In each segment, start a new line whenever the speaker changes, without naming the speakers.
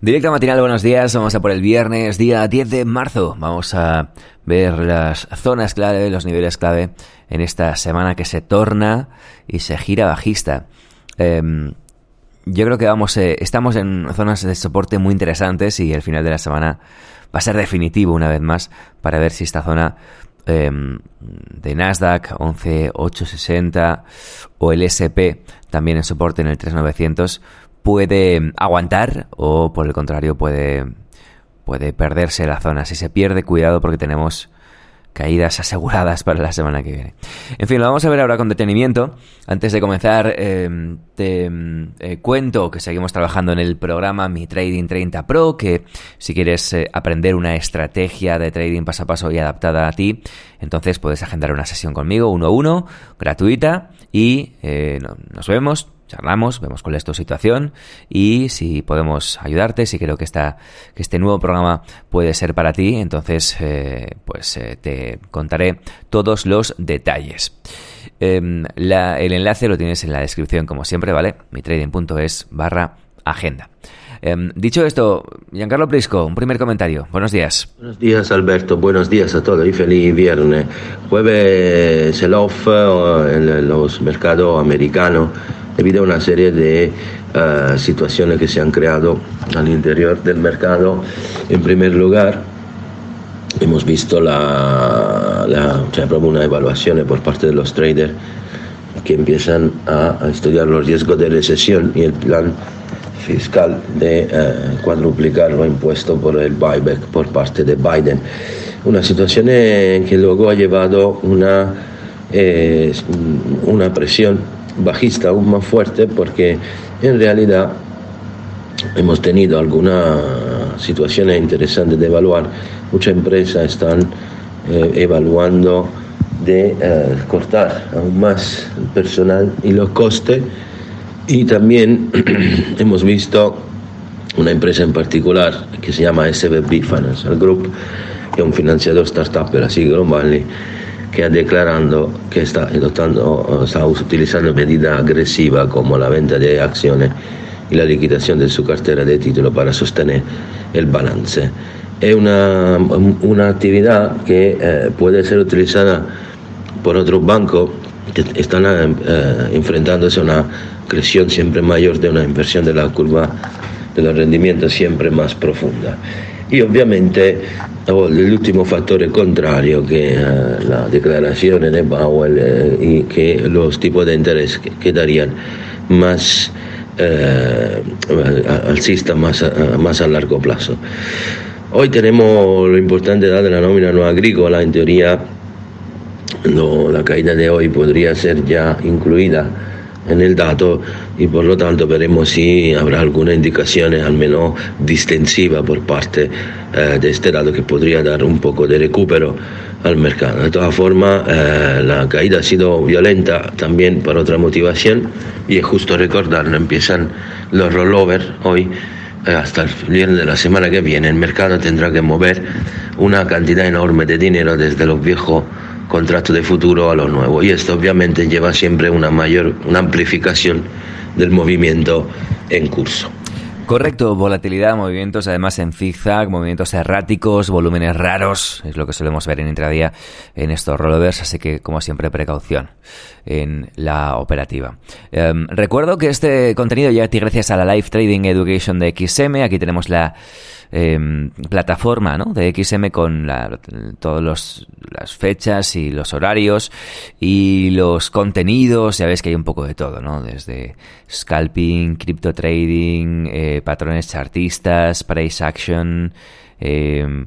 Directa matinal, buenos días. Vamos a por el viernes, día 10 de marzo. Vamos a ver las zonas clave, los niveles clave en esta semana que se torna y se gira bajista. Em, yo creo que vamos, eh, estamos en zonas de soporte muy interesantes y el final de la semana va a ser definitivo una vez más para ver si esta zona em, de Nasdaq 11860 o el SP también en soporte en el 3900 puede aguantar o por el contrario puede, puede perderse la zona. Si se pierde, cuidado porque tenemos caídas aseguradas para la semana que viene. En fin, lo vamos a ver ahora con detenimiento. Antes de comenzar, em, te em, eh, cuento que seguimos trabajando en el programa Mi Trading 30 Pro, que si quieres eh, aprender una estrategia de trading paso a paso y adaptada a ti, entonces puedes agendar una sesión conmigo, uno a uno, gratuita, y eh, nos vemos charlamos, vemos cuál es tu situación y si podemos ayudarte, si creo que, esta, que este nuevo programa puede ser para ti, entonces eh, pues eh, te contaré todos los detalles. Em, el enlace lo tienes en la descripción como siempre, ¿vale? mitrading.es barra agenda. Em, dicho esto, Giancarlo Prisco, un primer comentario. Buenos días.
Buenos días, Alberto. Buenos días a todos y feliz viernes. Jueves el off eh, en los mercados americanos debido a una serie de uh, situaciones que se han creado al interior del mercado. En primer lugar, hemos visto la, la cioè proprio una evaluación por parte de los traders que empiezan a, a estudiar los riesgos de recesión y el plan fiscal de eh, cuadruplicar lo impuesto por el buyback por parte de Biden. Una situación que luego ha llevado una, eh, una presión bajista aún más fuerte porque en realidad hemos tenido algunas situaciones interesantes de evaluar. Muchas empresas están eh, evaluando de eh, cortar aún más el personal y los costes y también hemos visto una empresa en particular que se llama SBB Financial Group, que es un financiador startup de la Valley, que ha declarando que está, adoptando, está utilizando medidas agresivas como la venta de acciones y la liquidación de su cartera de título para sostener el balance. Es una, una actividad que eh, puede ser utilizada por otros bancos que están eh, enfrentándose a una creación siempre mayor de una inversión de la curva de los rendimientos siempre más profunda. Y obviamente el último factor contrario que eh, la declaración de Powell eh, y que los tipos de interés quedarían más eh, alcistas más a, más a largo plazo. Hoy tenemos lo importante de la nómina no agrícola, en teoría no, la caída de hoy podría ser ya incluida en el dato y por lo tanto veremos si habrá alguna indicación al menos distensiva por parte eh, de este dato que podría dar un poco de recupero al mercado. De todas formas, eh, la caída ha sido violenta también por otra motivación y es justo recordarlo, empiezan los rollovers hoy eh, hasta el viernes de la semana que viene el mercado tendrá que mover una cantidad enorme de dinero desde los viejos contrato de futuro a lo nuevo. Y esto obviamente lleva siempre una mayor, una amplificación del movimiento en curso.
Correcto, volatilidad, movimientos además en zigzag, movimientos erráticos, volúmenes raros, es lo que solemos ver en intradía en estos rollovers, así que como siempre precaución en la operativa. Em, recuerdo que este contenido llega a ti gracias a la Live Trading Education de XM, aquí tenemos la Em, plataforma ¿no? de XM con la, todas las fechas y los horarios y los contenidos. Ya ves que hay un poco de todo, ¿no? Desde scalping, crypto trading, eh, patrones chartistas, price action, em,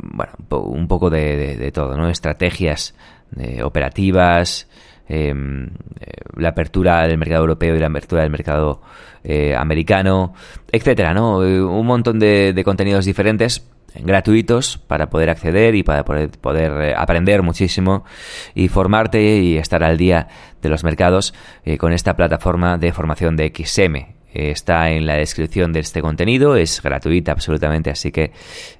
bueno, un poco de, todo, ¿no? Estrategias operativas, em, la apertura del mercado europeo y la apertura del mercado americano, etcétera, ¿no? Un montón de, contenidos diferentes gratuitos para poder acceder y para poder, eh, aprender muchísimo y formarte y estar al día de los mercados eh, con esta plataforma de formación de XM. está en la descripción de este contenido, es gratuita absolutamente, así que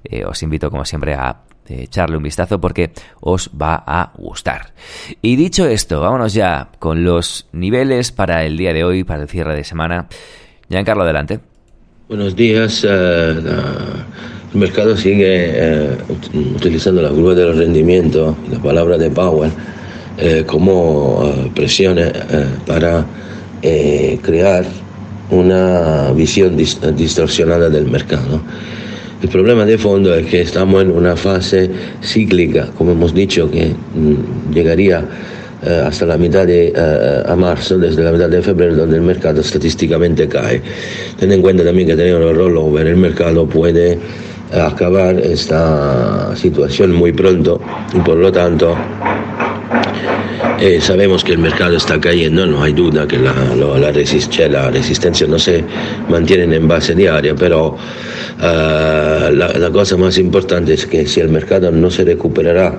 eh, os invito como siempre a echarle un vistazo porque os va a gustar. Y dicho esto, vámonos ya con los niveles para el día de hoy, para el cierre de semana. Giancarlo, adelante.
Buenos días. El mercado sigue eh, utilizando la curva de los rendimientos, la palabra de Powell, eh, como eh, presiones para crear una visión distorsionada del mercado. El problema de fondo es que estamos en una fase cíclica, como hemos dicho, que mm, llegaría hasta la mitad de a marzo, desde la mitad de febrero, donde el mercado estadísticamente cae. Ten en cuenta también que tenemos el rollover, el mercado puede acabar esta situación muy pronto y por lo tanto eh, sabemos que el mercado está cayendo, no hay duda que la, la, la resistencia no se mantiene en base diaria, pero la, la, cosa más importante es que si el mercado no se recuperará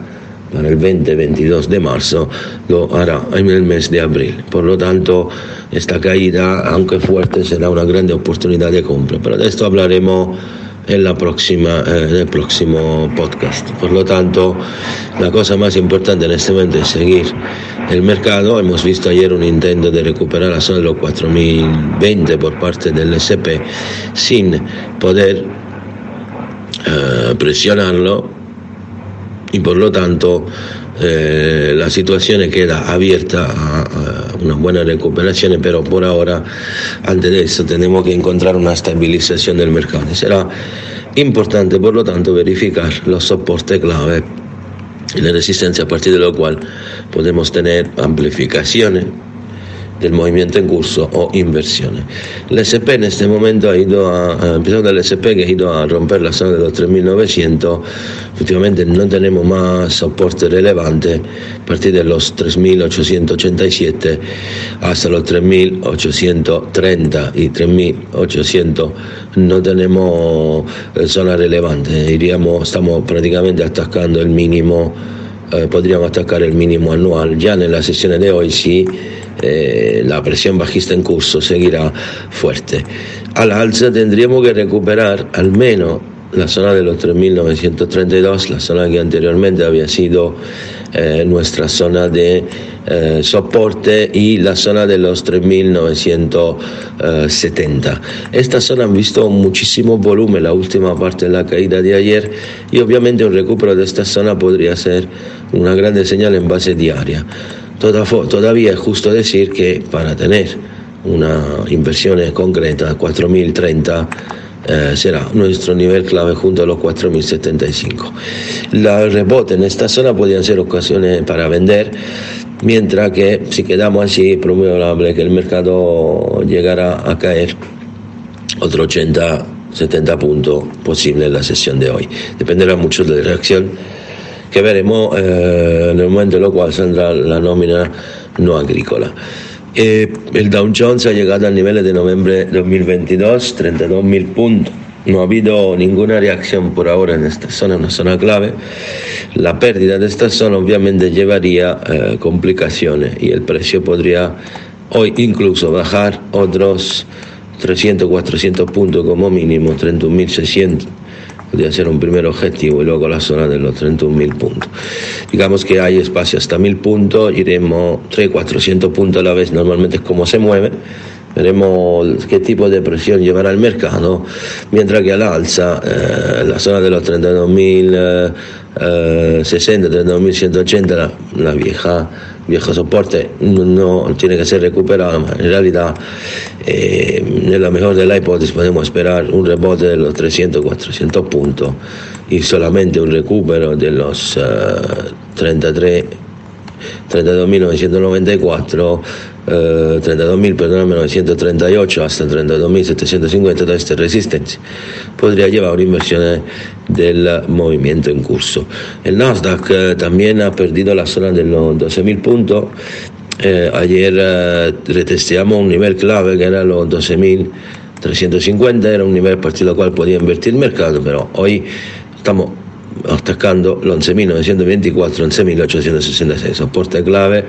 para el 20-22 de marzo, lo hará en el mes de abril. Por lo tanto, esta caída, aunque fuerte, será una grande oportunidad de compra. Pero de esto hablaremos en, la próxima, en el próximo podcast. Por lo tanto, la cosa más importante en este momento es seguir el mercado. Hemos visto ayer un intento de recuperar la zona de los 4020 por parte del SP sin poder eh, presionarlo y por lo tanto eh, la situación queda abierta a, a, una buena recuperación, pero por ahora, antes de eso, tenemos que encontrar una estabilización del mercado. Será importante, por lo tanto, verificar los soportes clave y la resistencia a partir de lo cual podemos tener amplificaciones del movimiento en curso o inversiones. El SP en este momento ha ido a, empezando del SP que ha ido a romper la zona de los 3.900, últimamente no tenemos más soporte relevante, a partir de los 3.887 hasta los 3.830 y 3.800 no tenemos eh, zona relevante, iríamos, estamos prácticamente atacando el mínimo, eh, podríamos atacar el mínimo anual, ya en la sesión de hoy sí eh, la presión bajista en curso seguirá fuerte. Al alza tendríamos que recuperar al menos la zona de los 3.932, la zona que anteriormente había sido eh, nuestra zona de eh, soporte y la zona de los 3.970. Esta zona han visto muchísimo volumen la última parte de la caída de ayer y obviamente un recupero de esta zona podría ser una grande señal en base diaria. Todavía es justo decir que para tener una inversión concreta, 4.030 eh, será nuestro nivel clave junto a los 4.075. El rebote en esta zona podrían ser ocasiones para vender, mientras que si quedamos así, es probable que el mercado llegará a caer otro 80, 70 puntos posible en la sesión de hoy. Dependerá mucho de la reacción que veremos eh, en el momento en el cual saldrá la nómina no agrícola. Eh, el Dow Jones ha llegado al nivel de noviembre de 2022, 32.000 puntos. No ha habido ninguna reacción por ahora en esta zona, una zona clave. La pérdida de esta zona obviamente llevaría eh, complicaciones y el precio podría hoy incluso bajar otros 300, 400 puntos como mínimo, 31.600 podría ser un primer objetivo y luego la zona de los 31.000 puntos. Digamos que hay espacio hasta 1.000 puntos, iremos 300, 400 puntos a la vez, normalmente es como se mueve. Veremos qué tipo de presión llevará el mercado, mientras que al alza eh, la zona de los 32.000 eh, 60, 32.180, la, la vieja viejo soporte no tiene que ser recuperado, en realidad eh, en la mejor de la hipótesis podemos esperar un rebote de los 300, 400 puntos y solamente un recupero de los uh, 33 32.994 eh, 32.000, perdóname, 938 hasta 32.750 de resistencia podría llevar una inversión del movimiento en curso. El Nasdaq eh, también ha perdido la zona de los 12.000 puntos Eh, ayer eh, retesteamos un nivel clave que era los 12.350, era un nivel a partir del cual podía invertir el mercado, pero hoy estamos atacando los 11.924, 11.866, soporte clave,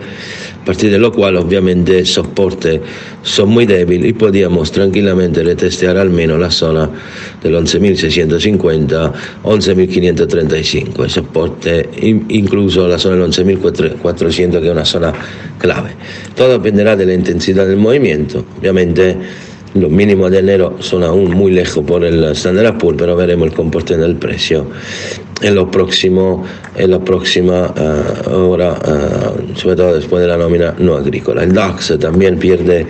a partir de lo cual obviamente soporte son muy débiles y podíamos tranquilamente retestear al menos la zona del 11.650, 11.535, el soporte incluso la zona del 11.400 que es una zona clave. Todo dependerá de la intensidad del movimiento, obviamente los mínimos de enero son aún muy lejos por el Standard Poor's, pero veremos el comportamiento del precio. En en la próxima uh, hora, uh, sobre todo después de la nómina no agrícola. El DAX también pierde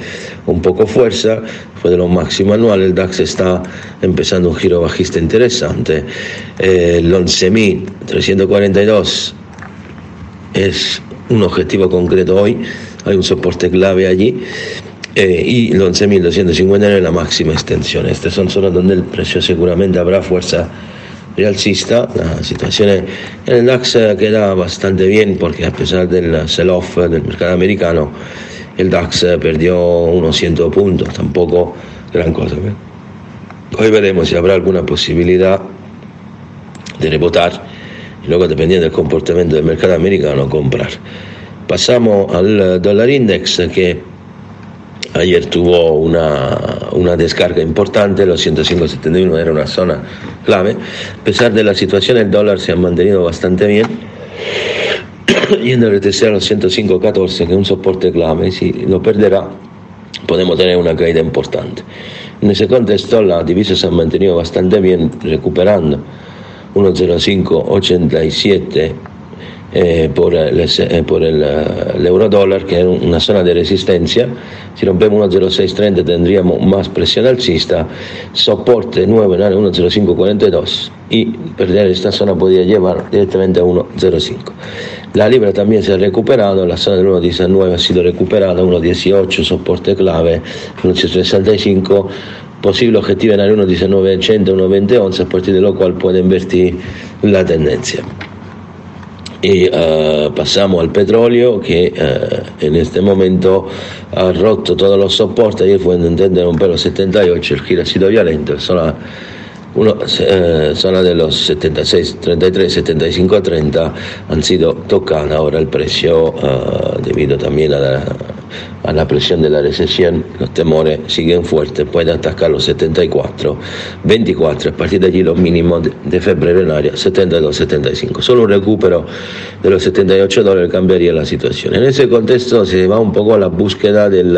un poco fuerza, fue de lo máximo anual, el DAX está empezando un giro bajista interesante, eh, el 11.342 es un objetivo concreto hoy, hay un soporte clave allí. Eh, y el 11.259 es la máxima extensión. Estas son zonas donde el precio seguramente habrá fuerza realcista, la situación en el DAX queda bastante bien porque a pesar del sell-off del mercado americano, el DAX perdió unos 100 puntos, tampoco gran cosa. Hoy veremos si habrá alguna posibilidad de rebotar y luego dependiendo del comportamiento del mercado americano comprar. Pasamos al dólar index que Ayer tuvo una, descarga importante, los 105.71 era una zona clave. A pesar de la situación, el dólar se ha mantenido bastante bien, yendo a retestear los 105.14, que es un soporte clave. Si lo perderá, podemos tener una caída importante. En ese contexto, la divisa se ha mantenido bastante bien, recuperando 1.0587 eh, por, el, eh, por el, el dólar, que es una zona de resistencia. Si rompemos 1.0630 tendríamos más presión alcista, soporte nuevo en área 1.0542 y perder esta zona podría llevar directamente a 1.05. La libra también se ha recuperado, la zona del 1.19 ha sido recuperada, 1.18 soporte clave, 1.65 posible objetivo en área 1.1980, 1.2011, a partir de lo cual puede invertir la tendencia y uh, pasamos al petróleo que uh, en este momento ha roto todos los soportes, ayer fue entender un pelo 78, el giro ha sido violento, zona, uno, eh, zona de los 76, 33, 75, 30 han sido tocadas ahora el precio uh, debido también a la a la presión de la recesión, los temores siguen fuertes, puede atacar los 74, 24, a partir de allí los mínimos de, febrero en área, 72, 75. Solo un recupero de los 78 dólares cambiaría la situación. En ese contexto se va un poco a la búsqueda del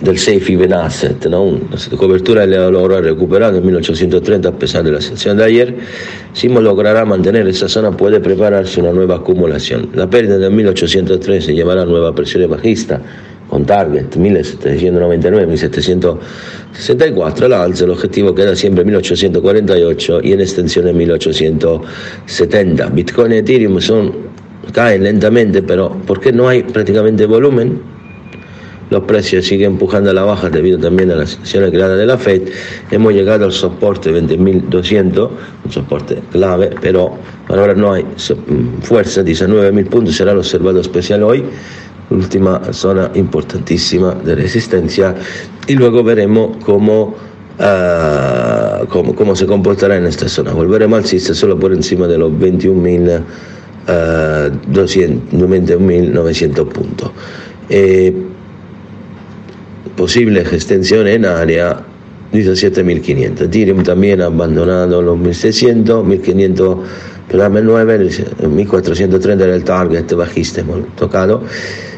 del safe even asset, ¿no? la cobertura le ha logrado recuperar en 1830 a pesar de la sesión de ayer. Si logrará mantener esa zona, puede prepararse una nueva acumulación. La pérdida de 1813 llevará a nueva presión bajista con target 1799, 1764 la alza, el objetivo queda siempre 1848 y en extensión en 1870. Bitcoin y Ethereum son, caen lentamente, pero porque no hay prácticamente volumen, los precios siguen empujando a la baja debido también a la situación creada de la Fed. Hemos llegado al soporte 20.200, un soporte clave, pero ahora no hay mm, fuerza, 19.000 puntos será el observado especial hoy, última zona importantísima de resistencia, y luego veremos cómo, ah, cómo, cómo, se comportará en esta zona. Volveremos al alcista solo por encima de los 21.200, 21.900 puntos. Eh, posible extensión en área 17.500. Ethereum también ha abandonado los 1.600, 1.500 programa 9, 1.430 era el target bajista hemos tocado.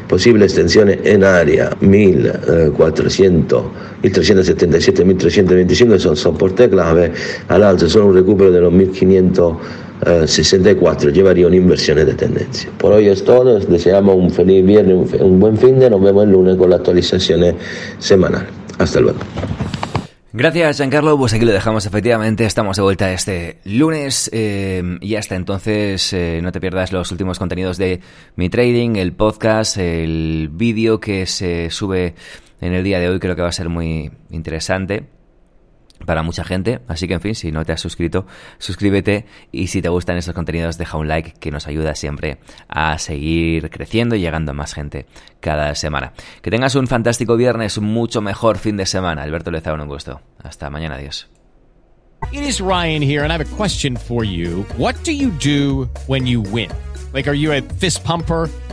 Posible extensión en área 1.400, 1.377, 1.325 son soporte clave. Al alto solo un recupero de los 1.500 64 llevaría una inversión de tendencia. Por hoy es todo, deseamos un feliz viernes, un buen fin de, nos vemos el lunes con la actualización semanal. Hasta luego.
Gracias, Giancarlo. Pues aquí lo dejamos. Efectivamente, estamos de vuelta este lunes. Eh, y hasta entonces, eh, no te pierdas los últimos contenidos de mi trading, el podcast, el vídeo que se sube en el día de hoy. Creo que va a ser muy interesante para mucha gente. Así que, en fin, si no te has suscrito, suscríbete. Y si te gustan estos contenidos, deja un like que nos ayuda siempre a seguir creciendo y llegando a más gente cada semana. Que tengas un fantástico viernes, un mucho mejor fin de semana. Alberto Lezao, un gusto. Hasta mañana, adiós.
Ryan fist pumper?